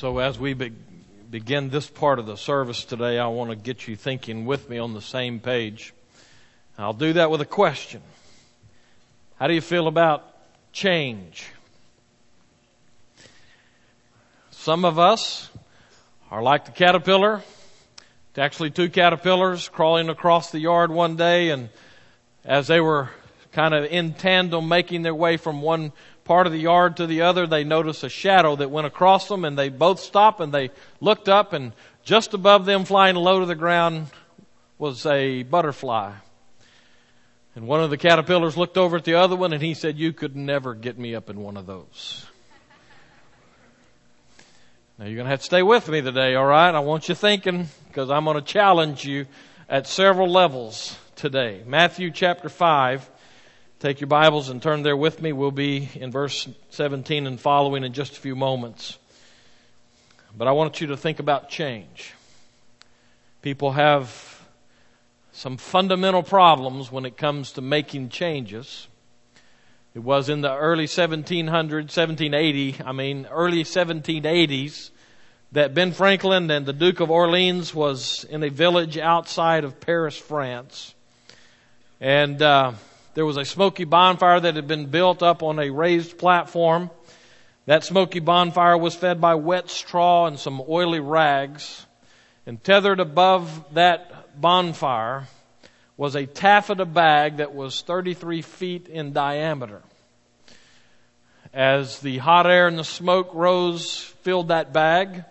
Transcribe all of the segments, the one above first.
So as we be- begin this part of the service today, I want to get you thinking with me on the same page. I'll do that with a question. How do you feel about change? Some of us are like the caterpillar. It's actually two caterpillars crawling across the yard one day and as they were kind of in tandem making their way from one part of the yard to the other, they noticed a shadow that went across them and they both stopped and they looked up and just above them flying low to the ground was a butterfly. And one of the caterpillars looked over at the other one and he said, you could never get me up in one of those. Now you're going to have to stay with me today, alright? I want you thinking because I'm going to challenge you at several levels today. Matthew chapter 5 Take your Bibles and turn there with me. We'll be in verse 17 and following in just a few moments. But I want you to think about change. People have some fundamental problems when it comes to making changes. It was in the early 1700s, 1780, I mean, early 1780s that Ben Franklin and the Duke of Orleans was in a village outside of Paris, France. And, uh, there was a smoky bonfire that had been built up on a raised platform. That smoky bonfire was fed by wet straw and some oily rags. And tethered above that bonfire was a taffeta bag that was 33 feet in diameter. As the hot air and the smoke rose, filled that bag,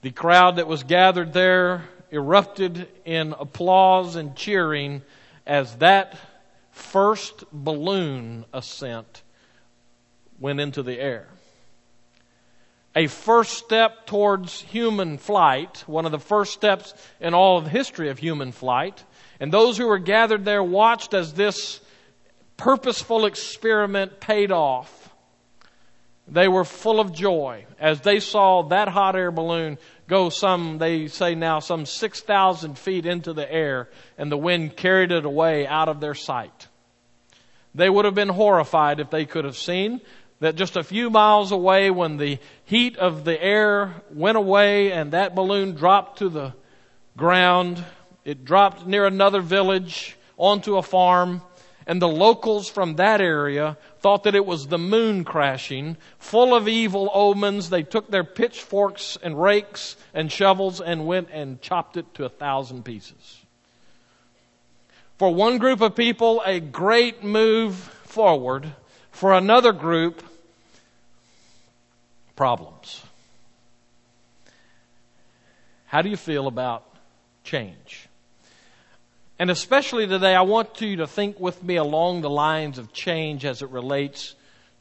the crowd that was gathered there erupted in applause and cheering as that first balloon ascent went into the air. A first step towards human flight, one of the first steps in all of the history of human flight. And those who were gathered there watched as this purposeful experiment paid off. They were full of joy as they saw that hot air balloon go some, they say now, some 6,000 feet into the air and the wind carried it away out of their sight. They would have been horrified if they could have seen that just a few miles away when the heat of the air went away and that balloon dropped to the ground, it dropped near another village onto a farm and the locals from that area thought that it was the moon crashing, full of evil omens. They took their pitchforks and rakes and shovels and went and chopped it to a thousand pieces. For one group of people, a great move forward. For another group, problems. How do you feel about change? And especially today, I want you to think with me along the lines of change as it relates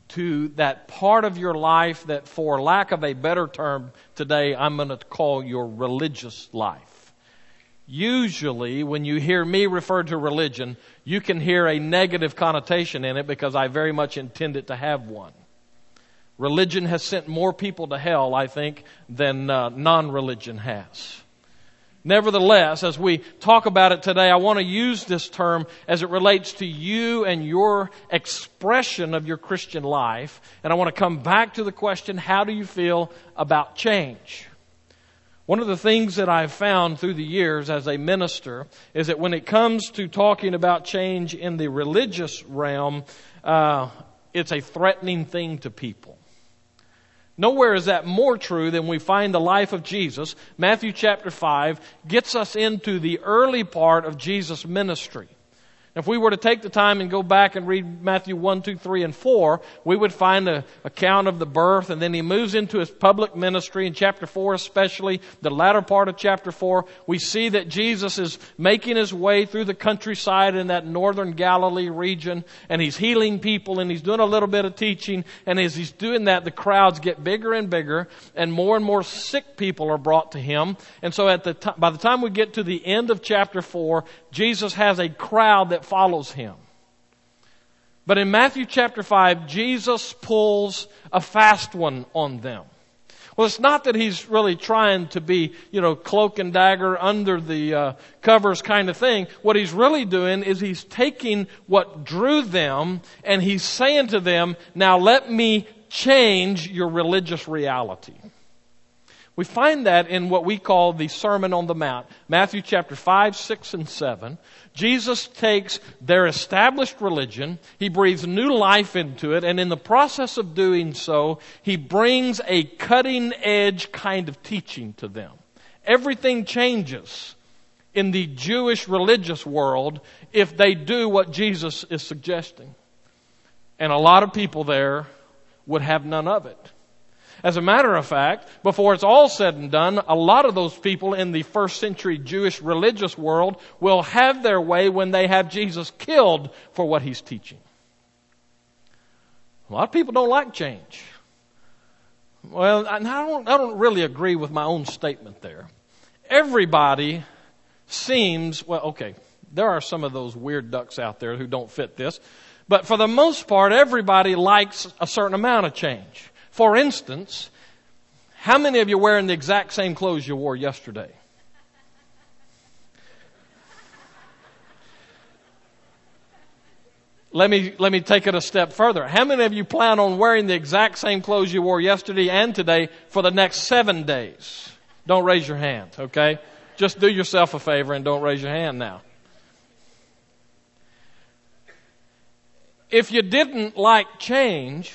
to that part of your life that, for lack of a better term today, I'm going to call your religious life. Usually, when you hear me refer to religion, you can hear a negative connotation in it because I very much intend it to have one. Religion has sent more people to hell, I think, than uh, non-religion has. Nevertheless, as we talk about it today, I want to use this term as it relates to you and your expression of your Christian life. And I want to come back to the question, how do you feel about change? One of the things that I've found through the years as a minister is that when it comes to talking about change in the religious realm, uh, it's a threatening thing to people. Nowhere is that more true than we find the life of Jesus. Matthew chapter 5 gets us into the early part of Jesus' ministry. If we were to take the time and go back and read Matthew 1, 2, 3, and 4, we would find an account of the birth, and then he moves into his public ministry in chapter 4 especially, the latter part of chapter 4. We see that Jesus is making his way through the countryside in that northern Galilee region, and he's healing people, and he's doing a little bit of teaching, and as he's doing that, the crowds get bigger and bigger, and more and more sick people are brought to him. And so at the t- by the time we get to the end of chapter 4, Jesus has a crowd that follows him. But in Matthew chapter 5, Jesus pulls a fast one on them. Well, it's not that he's really trying to be, you know, cloak and dagger under the uh, covers kind of thing. What he's really doing is he's taking what drew them and he's saying to them, now let me change your religious reality. We find that in what we call the Sermon on the Mount. Matthew chapter 5, 6, and 7. Jesus takes their established religion, he breathes new life into it, and in the process of doing so, he brings a cutting edge kind of teaching to them. Everything changes in the Jewish religious world if they do what Jesus is suggesting. And a lot of people there would have none of it. As a matter of fact, before it's all said and done, a lot of those people in the first century Jewish religious world will have their way when they have Jesus killed for what he's teaching. A lot of people don't like change. Well, I don't, I don't really agree with my own statement there. Everybody seems, well, okay, there are some of those weird ducks out there who don't fit this, but for the most part, everybody likes a certain amount of change. For instance, how many of you are wearing the exact same clothes you wore yesterday? Let me, let me take it a step further. How many of you plan on wearing the exact same clothes you wore yesterday and today for the next seven days? Don't raise your hand, okay? Just do yourself a favor and don't raise your hand now. If you didn't like change,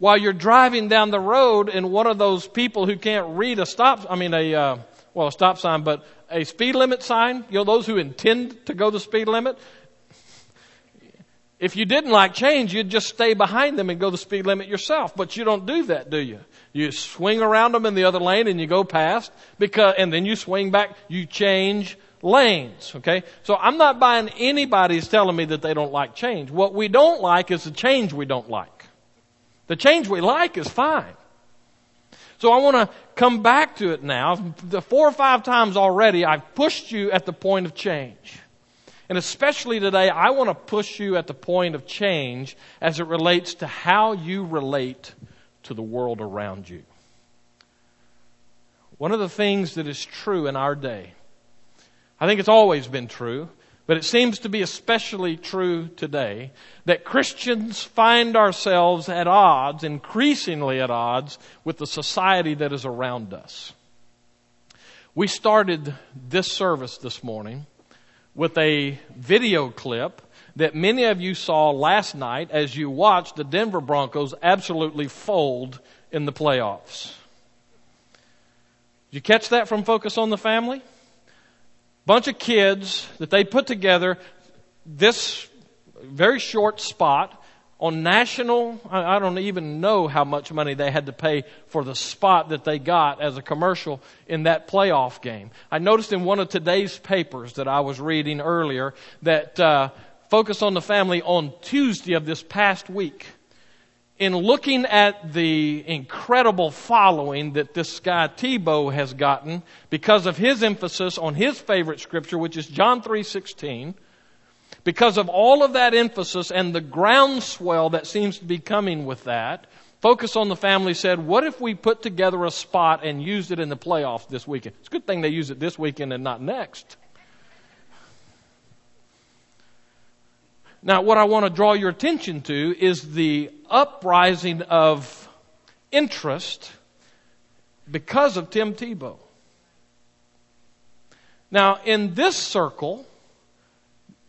while you're driving down the road and one of those people who can't read a stop, I mean a, uh, well, a stop sign, but a speed limit sign, you know, those who intend to go the speed limit, if you didn't like change, you'd just stay behind them and go the speed limit yourself. But you don't do that, do you? You swing around them in the other lane and you go past because, and then you swing back, you change lanes, okay? So I'm not buying anybody's telling me that they don't like change. What we don't like is the change we don't like. The change we like is fine. So I want to come back to it now. The four or five times already, I've pushed you at the point of change. And especially today, I want to push you at the point of change as it relates to how you relate to the world around you. One of the things that is true in our day, I think it's always been true, but it seems to be especially true today that Christians find ourselves at odds, increasingly at odds, with the society that is around us. We started this service this morning with a video clip that many of you saw last night as you watched the Denver Broncos absolutely fold in the playoffs. Did you catch that from Focus on the Family? Bunch of kids that they put together this very short spot on national, I don't even know how much money they had to pay for the spot that they got as a commercial in that playoff game. I noticed in one of today's papers that I was reading earlier that uh, Focus on the Family on Tuesday of this past week in looking at the incredible following that this guy Tebow has gotten because of his emphasis on his favorite scripture, which is John 3.16, because of all of that emphasis and the groundswell that seems to be coming with that, Focus on the Family said, what if we put together a spot and used it in the playoffs this weekend? It's a good thing they use it this weekend and not next. Now, what I want to draw your attention to is the uprising of interest because of Tim Tebow. Now, in this circle,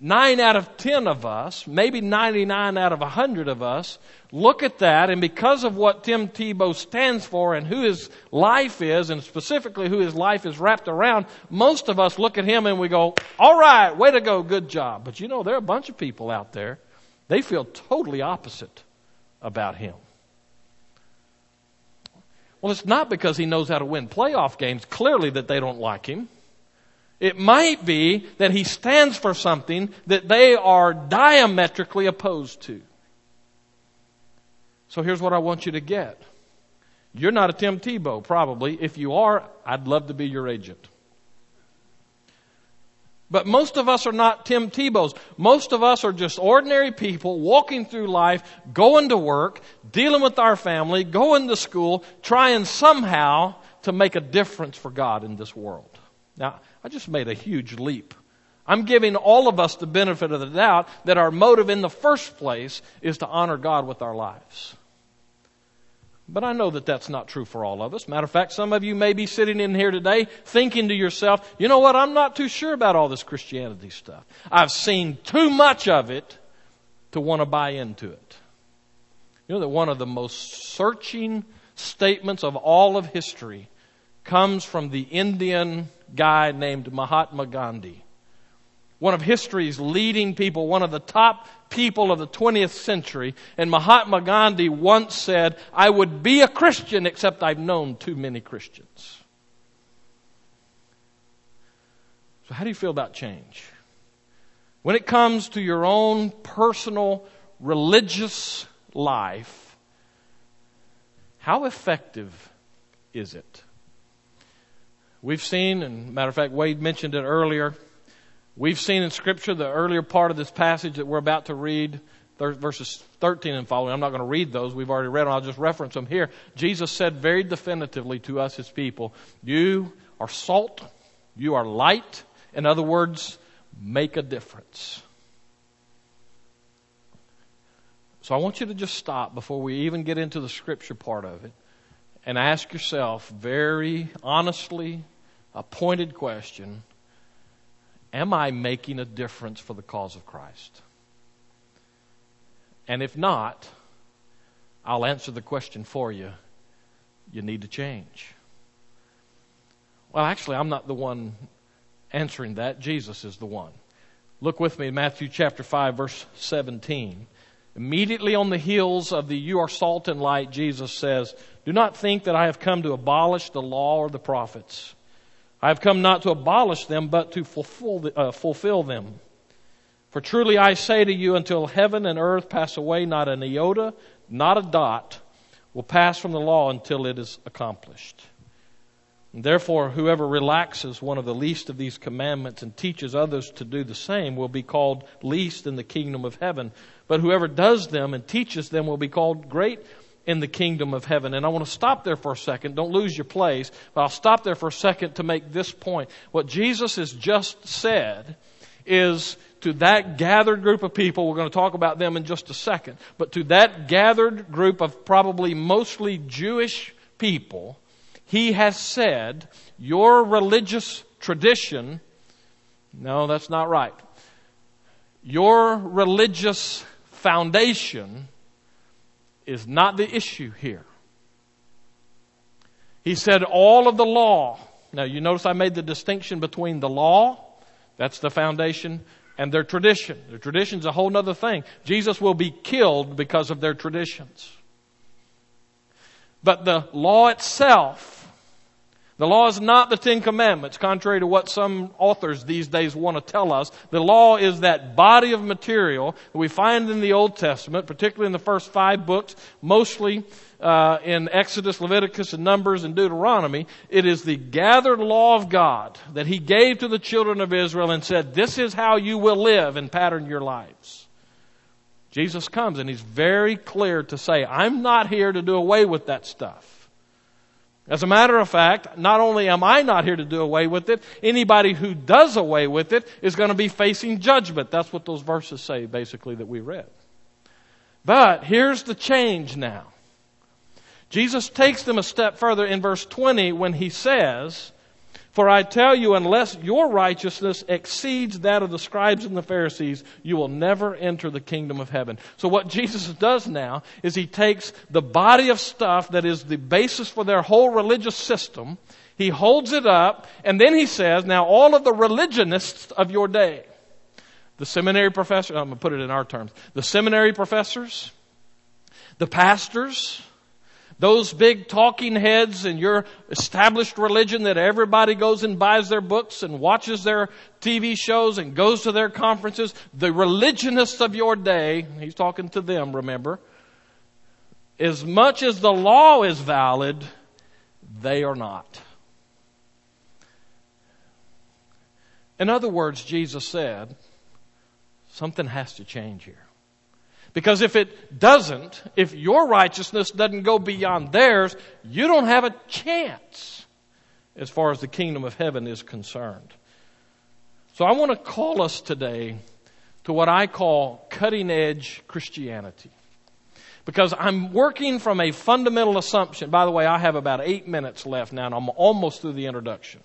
nine out of ten of us, maybe 99 out of 100 of us, look at that, and because of what Tim Tebow stands for and who his life is, and specifically who his life is wrapped around, most of us look at him and we go, all right, way to go, good job. But you know, there are a bunch of people out there, they feel totally opposite about him. Well, it's not because he knows how to win playoff games, clearly, that they don't like him. It might be that he stands for something that they are diametrically opposed to. So here's what I want you to get. You're not a Tim Tebow, probably. If you are, I'd love to be your agent. But most of us are not Tim Tebows. Most of us are just ordinary people walking through life, going to work, dealing with our family, going to school, trying somehow to make a difference for God in this world. Now, I just made a huge leap. I'm giving all of us the benefit of the doubt that our motive in the first place is to honor God with our lives. But I know that that's not true for all of us. Matter of fact, some of you may be sitting in here today thinking to yourself, you know what, I'm not too sure about all this Christianity stuff. I've seen too much of it to want to buy into it. You know that one of the most searching statements of all of history comes from the Indian guy named Mahatma Gandhi. One of history's leading people, one of the top people of the 20th century. And Mahatma Gandhi once said, I would be a Christian except I've known too many Christians. So, how do you feel about change? When it comes to your own personal religious life, how effective is it? We've seen, and matter of fact, Wade mentioned it earlier. We've seen in Scripture the earlier part of this passage that we're about to read, verses 13 and following. I'm not going to read those. We've already read them. I'll just reference them here. Jesus said very definitively to us, his people, You are salt, you are light. In other words, make a difference. So I want you to just stop before we even get into the scripture part of it and ask yourself very honestly a pointed question Am I making a difference for the cause of Christ? And if not, I'll answer the question for you. You need to change. Well, actually, I'm not the one answering that. Jesus is the one. Look with me in Matthew chapter 5, verse 17. Immediately on the heels of the you are salt and light, Jesus says, Do not think that I have come to abolish the law or the prophets. I have come not to abolish them, but to fulfill, uh, fulfill them. For truly I say to you, until heaven and earth pass away, not an iota, not a dot will pass from the law until it is accomplished. And therefore, whoever relaxes one of the least of these commandments and teaches others to do the same will be called least in the kingdom of heaven. But whoever does them and teaches them will be called great in the kingdom of heaven. And I want to stop there for a second. Don't lose your place. But I'll stop there for a second to make this point. What Jesus has just said is to that gathered group of people, we're going to talk about them in just a second, but to that gathered group of probably mostly Jewish people, he has said, your religious tradition, no, that's not right. Your religious foundation is not the issue here. He said all of the law. Now you notice I made the distinction between the law, that's the foundation, and their tradition. Their tradition is a whole other thing. Jesus will be killed because of their traditions. But the law itself the law is not the Ten Commandments, contrary to what some authors these days want to tell us. The law is that body of material that we find in the Old Testament, particularly in the first five books, mostly uh, in Exodus, Leviticus, and Numbers, and Deuteronomy. It is the gathered law of God that He gave to the children of Israel and said, This is how you will live and pattern your lives. Jesus comes and He's very clear to say, I'm not here to do away with that stuff. As a matter of fact, not only am I not here to do away with it, anybody who does away with it is going to be facing judgment. That's what those verses say, basically, that we read. But here's the change now. Jesus takes them a step further in verse 20 when he says, for I tell you, unless your righteousness exceeds that of the scribes and the Pharisees, you will never enter the kingdom of heaven. So what Jesus does now is he takes the body of stuff that is the basis for their whole religious system, he holds it up, and then he says, now all of the religionists of your day, the seminary professors, I'm going to put it in our terms, the seminary professors, the pastors, those big talking heads in your established religion that everybody goes and buys their books and watches their TV shows and goes to their conferences, the religionists of your day, he's talking to them, remember, as much as the law is valid, they are not. In other words, Jesus said, something has to change here. Because if it doesn't, if your righteousness doesn't go beyond theirs, you don't have a chance as far as the kingdom of heaven is concerned. So I want to call us today to what I call cutting edge Christianity. Because I'm working from a fundamental assumption. By the way, I have about eight minutes left now, and I'm almost through the introduction.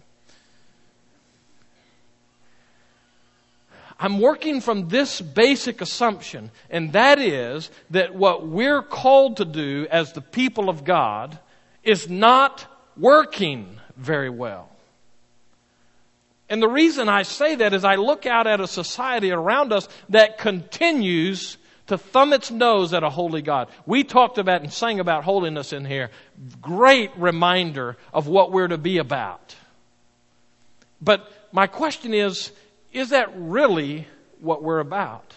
I'm working from this basic assumption, and that is that what we're called to do as the people of God is not working very well. And the reason I say that is I look out at a society around us that continues to thumb its nose at a holy God. We talked about and sang about holiness in here. Great reminder of what we're to be about. But my question is, is that really what we're about?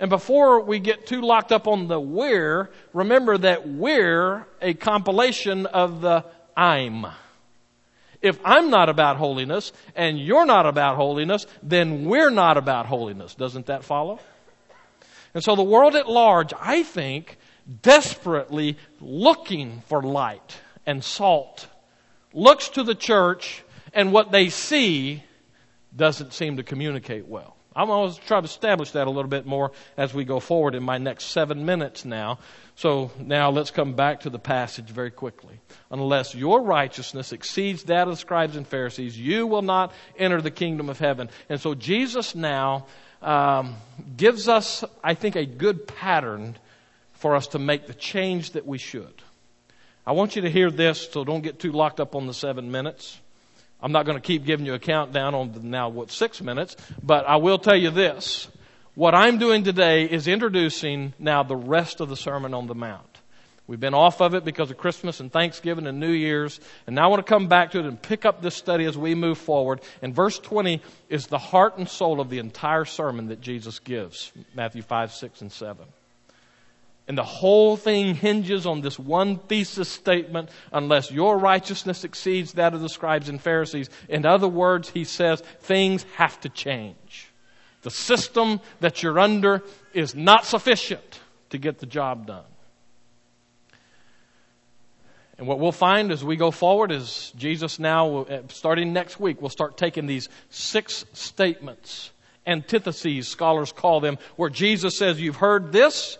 And before we get too locked up on the we're, remember that we're a compilation of the I'm. If I'm not about holiness and you're not about holiness, then we're not about holiness. Doesn't that follow? And so the world at large, I think, desperately looking for light and salt, looks to the church and what they see doesn't seem to communicate well. I'm going to try to establish that a little bit more as we go forward in my next seven minutes now. So now let's come back to the passage very quickly. Unless your righteousness exceeds that of the scribes and Pharisees, you will not enter the kingdom of heaven. And so Jesus now um, gives us, I think, a good pattern for us to make the change that we should. I want you to hear this, so don't get too locked up on the seven minutes. I'm not going to keep giving you a countdown on the, now what six minutes, but I will tell you this. What I'm doing today is introducing now the rest of the Sermon on the Mount. We've been off of it because of Christmas and Thanksgiving and New Year's. And now I want to come back to it and pick up this study as we move forward. And verse 20 is the heart and soul of the entire sermon that Jesus gives Matthew 5, 6, and 7. And the whole thing hinges on this one thesis statement unless your righteousness exceeds that of the scribes and Pharisees. In other words, he says things have to change. The system that you're under is not sufficient to get the job done. And what we'll find as we go forward is Jesus now, starting next week, will start taking these six statements, antitheses, scholars call them, where Jesus says, You've heard this,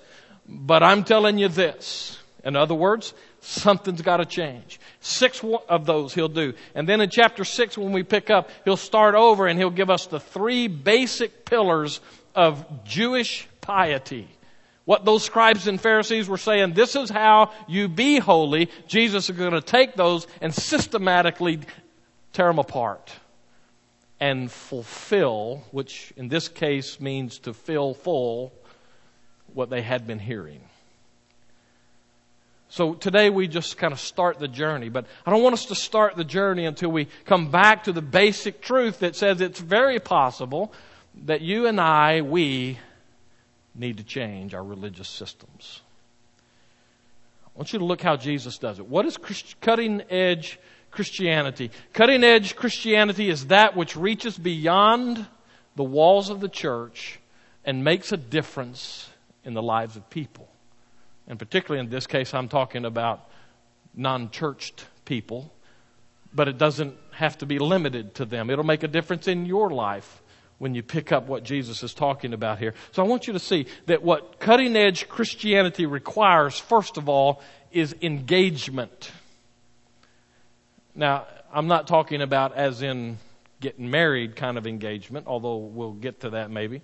but I'm telling you this. In other words, something's got to change. Six of those he'll do. And then in chapter six, when we pick up, he'll start over and he'll give us the three basic pillars of Jewish piety. What those scribes and Pharisees were saying, this is how you be holy. Jesus is going to take those and systematically tear them apart and fulfill, which in this case means to fill full, what they had been hearing. So today we just kind of start the journey, but I don't want us to start the journey until we come back to the basic truth that says it's very possible that you and I, we, need to change our religious systems. I want you to look how Jesus does it. What is cutting edge Christianity? Cutting edge Christianity is that which reaches beyond the walls of the church and makes a difference in the lives of people. And particularly in this case, I'm talking about non churched people, but it doesn't have to be limited to them. It'll make a difference in your life when you pick up what Jesus is talking about here. So I want you to see that what cutting edge Christianity requires, first of all, is engagement. Now, I'm not talking about as in getting married kind of engagement, although we'll get to that maybe.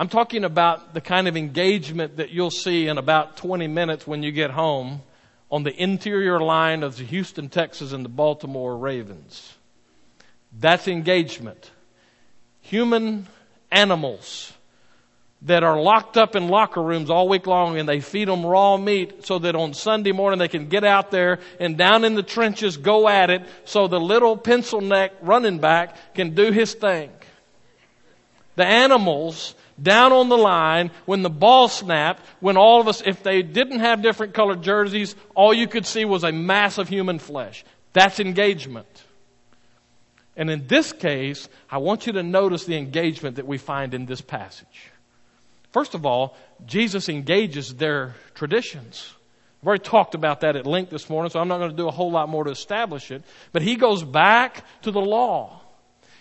I'm talking about the kind of engagement that you'll see in about 20 minutes when you get home on the interior line of the Houston Texans and the Baltimore Ravens. That's engagement. Human animals that are locked up in locker rooms all week long and they feed them raw meat so that on Sunday morning they can get out there and down in the trenches go at it so the little pencil neck running back can do his thing. The animals down on the line when the ball snapped, when all of us, if they didn't have different colored jerseys, all you could see was a mass of human flesh. That's engagement. And in this case, I want you to notice the engagement that we find in this passage. First of all, Jesus engages their traditions. I've already talked about that at length this morning, so I'm not going to do a whole lot more to establish it. But he goes back to the law.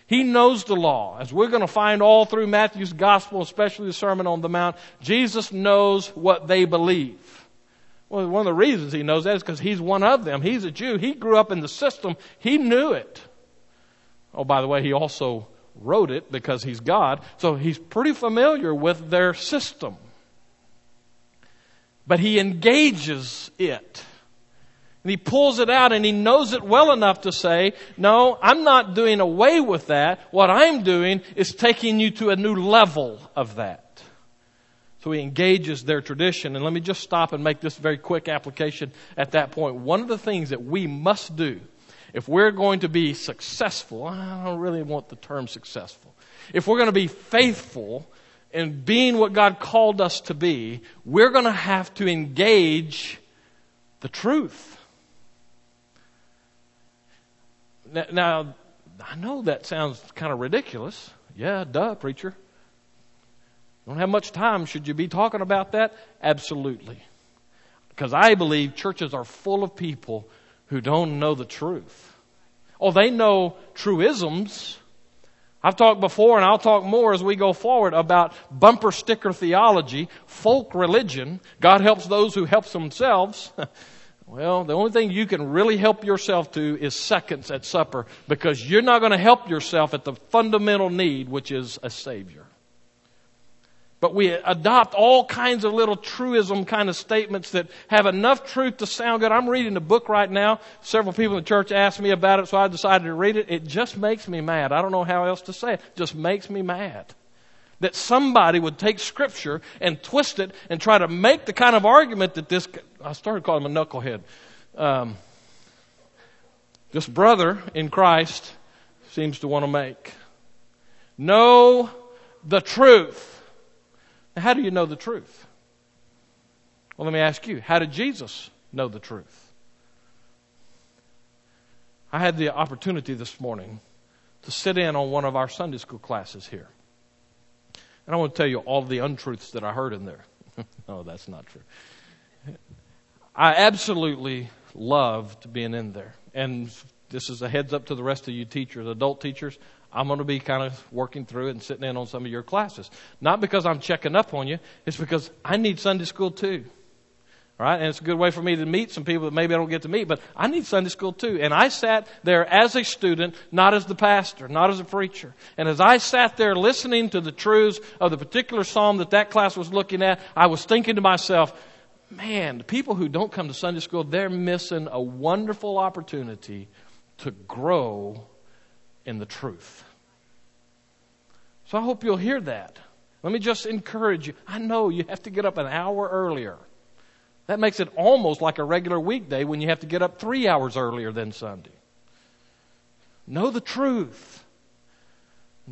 He knows the law. As we're going to find all through Matthew's gospel, especially the Sermon on the Mount, Jesus knows what they believe. Well, one of the reasons he knows that is because he's one of them. He's a Jew. He grew up in the system. He knew it. Oh, by the way, he also wrote it because he's God. So he's pretty familiar with their system. But he engages it. And he pulls it out and he knows it well enough to say, no, I'm not doing away with that. What I'm doing is taking you to a new level of that. So he engages their tradition. And let me just stop and make this very quick application at that point. One of the things that we must do if we're going to be successful, I don't really want the term successful. If we're going to be faithful in being what God called us to be, we're going to have to engage the truth. Now, I know that sounds kind of ridiculous. Yeah, duh, preacher. Don't have much time. Should you be talking about that? Absolutely. Because I believe churches are full of people who don't know the truth. Oh, they know truisms. I've talked before and I'll talk more as we go forward about bumper sticker theology, folk religion. God helps those who help themselves. Well, the only thing you can really help yourself to is seconds at supper because you're not going to help yourself at the fundamental need, which is a Savior. But we adopt all kinds of little truism kind of statements that have enough truth to sound good. I'm reading a book right now. Several people in the church asked me about it, so I decided to read it. It just makes me mad. I don't know how else to say it. it just makes me mad that somebody would take scripture and twist it and try to make the kind of argument that this, I started calling him a knucklehead. Um, this brother in Christ seems to want to make. Know the truth. Now, how do you know the truth? Well, let me ask you, how did Jesus know the truth? I had the opportunity this morning to sit in on one of our Sunday school classes here. And I want to tell you all the untruths that I heard in there. no, oh, that's not true. I absolutely loved being in there. And this is a heads up to the rest of you teachers, adult teachers. I'm going to be kind of working through it and sitting in on some of your classes. Not because I'm checking up on you, it's because I need Sunday school too. Right, and it's a good way for me to meet some people that maybe I don't get to meet, but I need Sunday school too. And I sat there as a student, not as the pastor, not as a preacher. And as I sat there listening to the truths of the particular psalm that that class was looking at, I was thinking to myself, man, the people who don't come to Sunday school, they're missing a wonderful opportunity to grow in the truth. So I hope you'll hear that. Let me just encourage you. I know you have to get up an hour earlier. That makes it almost like a regular weekday when you have to get up three hours earlier than Sunday. Know the truth.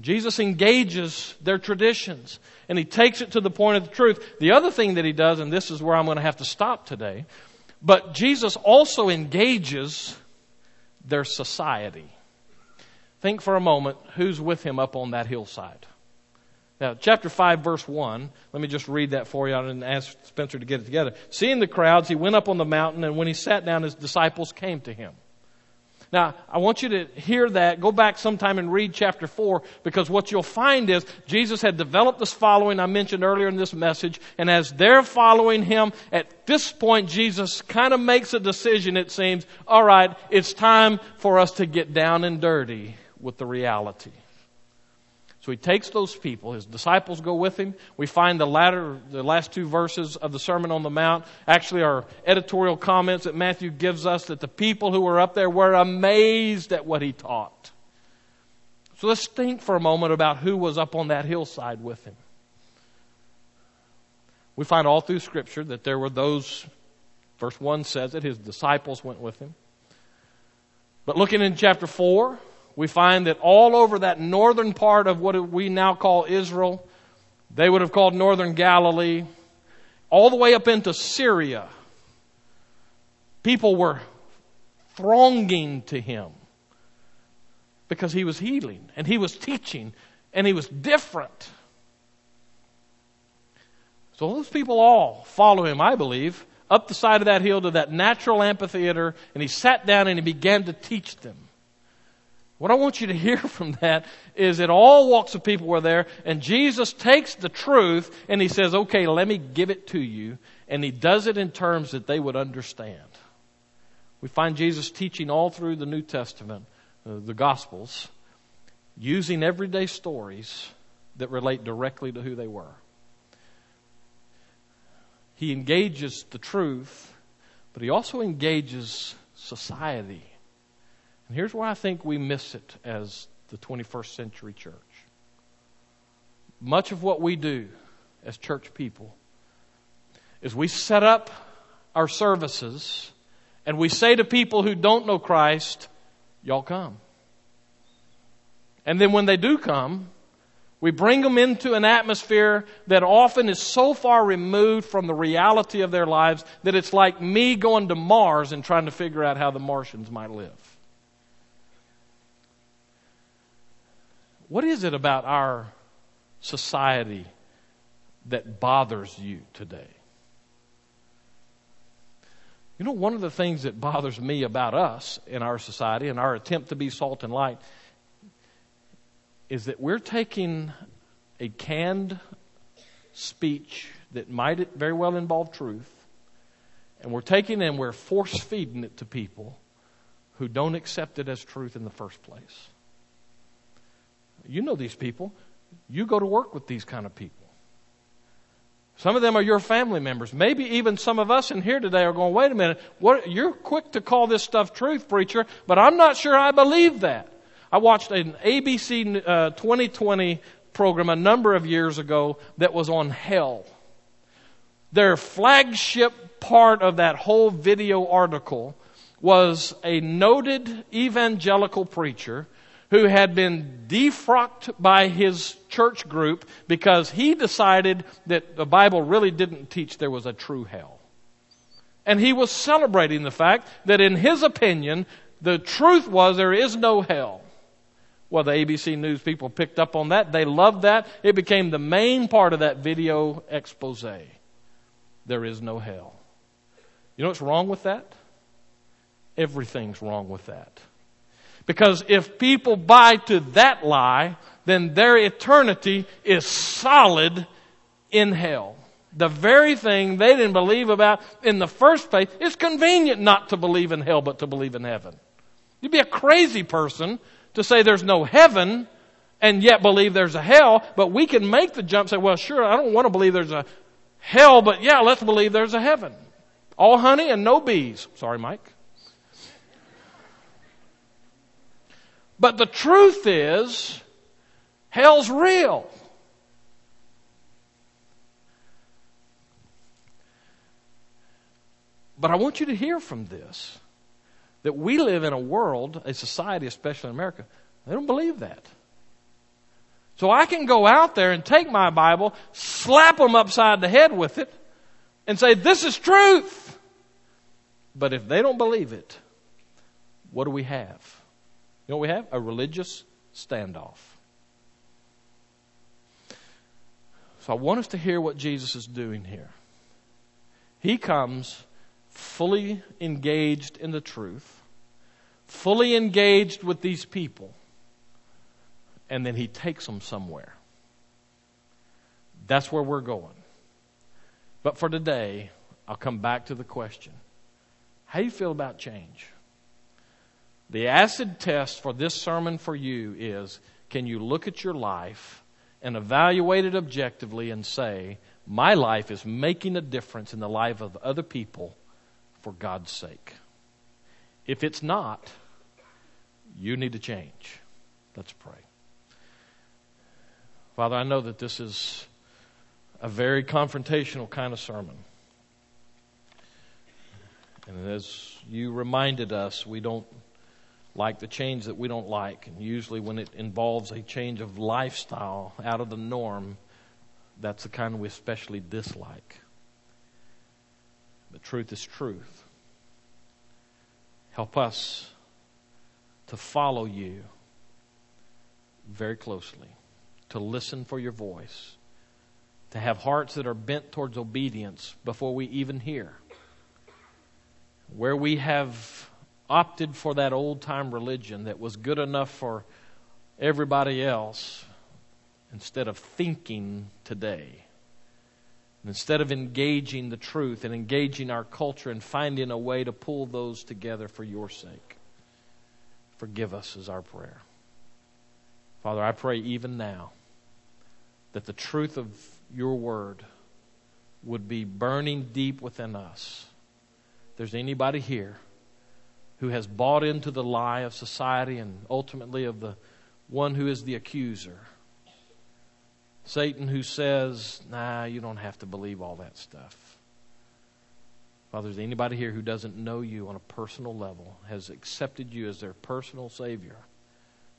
Jesus engages their traditions and he takes it to the point of the truth. The other thing that he does, and this is where I'm going to have to stop today, but Jesus also engages their society. Think for a moment who's with him up on that hillside. Now, chapter 5, verse 1, let me just read that for you and ask Spencer to get it together. Seeing the crowds, he went up on the mountain, and when he sat down, his disciples came to him. Now, I want you to hear that. Go back sometime and read chapter 4 because what you'll find is Jesus had developed this following I mentioned earlier in this message. And as they're following him, at this point, Jesus kind of makes a decision, it seems. All right, it's time for us to get down and dirty with the reality. So he takes those people, his disciples go with him. We find the latter, the last two verses of the Sermon on the Mount actually are editorial comments that Matthew gives us that the people who were up there were amazed at what he taught. So let's think for a moment about who was up on that hillside with him. We find all through Scripture that there were those, verse 1 says that his disciples went with him. But looking in chapter 4, we find that all over that northern part of what we now call Israel, they would have called northern Galilee, all the way up into Syria, people were thronging to him because he was healing and he was teaching and he was different. So those people all follow him, I believe, up the side of that hill to that natural amphitheater, and he sat down and he began to teach them. What I want you to hear from that is that all walks of people were there, and Jesus takes the truth and he says, okay, let me give it to you. And he does it in terms that they would understand. We find Jesus teaching all through the New Testament, uh, the Gospels, using everyday stories that relate directly to who they were. He engages the truth, but he also engages society. And here's where I think we miss it as the 21st century church. Much of what we do as church people is we set up our services and we say to people who don't know Christ, y'all come. And then when they do come, we bring them into an atmosphere that often is so far removed from the reality of their lives that it's like me going to Mars and trying to figure out how the Martians might live. What is it about our society that bothers you today? You know, one of the things that bothers me about us in our society and our attempt to be salt and light is that we're taking a canned speech that might very well involve truth, and we're taking and we're force feeding it to people who don't accept it as truth in the first place. You know these people. You go to work with these kind of people. Some of them are your family members. Maybe even some of us in here today are going, wait a minute, what, you're quick to call this stuff truth, preacher, but I'm not sure I believe that. I watched an ABC uh, 20/20 program a number of years ago that was on hell. Their flagship part of that whole video article was a noted evangelical preacher who had been defrocked by his church group because he decided that the Bible really didn't teach there was a true hell. And he was celebrating the fact that in his opinion, the truth was there is no hell. Well, the ABC News people picked up on that. They loved that. It became the main part of that video expose. There is no hell. You know what's wrong with that? Everything's wrong with that. Because if people buy to that lie, then their eternity is solid in hell. The very thing they didn't believe about in the first place, it's convenient not to believe in hell but to believe in heaven. You'd be a crazy person to say there's no heaven and yet believe there's a hell, but we can make the jump say, well, sure, I don't want to believe there's a hell, but yeah, let's believe there's a heaven. All honey and no bees. Sorry, Mike. But the truth is, hell's real. But I want you to hear from this that we live in a world, a society, especially in America, they don't believe that. So I can go out there and take my Bible, slap them upside the head with it, and say, This is truth. But if they don't believe it, what do we have? You know what we have? A religious standoff. So I want us to hear what Jesus is doing here. He comes fully engaged in the truth, fully engaged with these people, and then he takes them somewhere. That's where we're going. But for today, I'll come back to the question How do you feel about change? The acid test for this sermon for you is can you look at your life and evaluate it objectively and say, my life is making a difference in the life of other people for God's sake. If it's not, you need to change. Let's pray. Father, I know that this is a very confrontational kind of sermon. And as you reminded us, we don't like the change that we don't like. And usually, when it involves a change of lifestyle out of the norm, that's the kind we especially dislike. But truth is truth. Help us to follow you very closely, to listen for your voice, to have hearts that are bent towards obedience before we even hear. Where we have opted for that old time religion that was good enough for everybody else instead of thinking today. Instead of engaging the truth and engaging our culture and finding a way to pull those together for your sake. Forgive us is our prayer. Father, I pray even now that the truth of your word would be burning deep within us. If there's anybody here who has bought into the lie of society and ultimately of the one who is the accuser, Satan who says, nah, you don't have to believe all that stuff. Father, is anybody here who doesn't know you on a personal level, has accepted you as their personal Savior?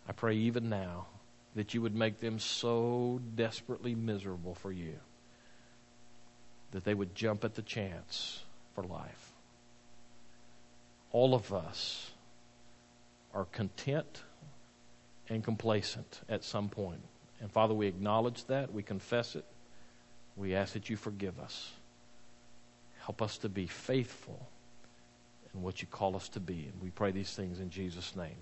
I pray even now that you would make them so desperately miserable for you that they would jump at the chance for life. All of us are content and complacent at some point. And Father, we acknowledge that. We confess it. We ask that you forgive us. Help us to be faithful in what you call us to be. And we pray these things in Jesus' name.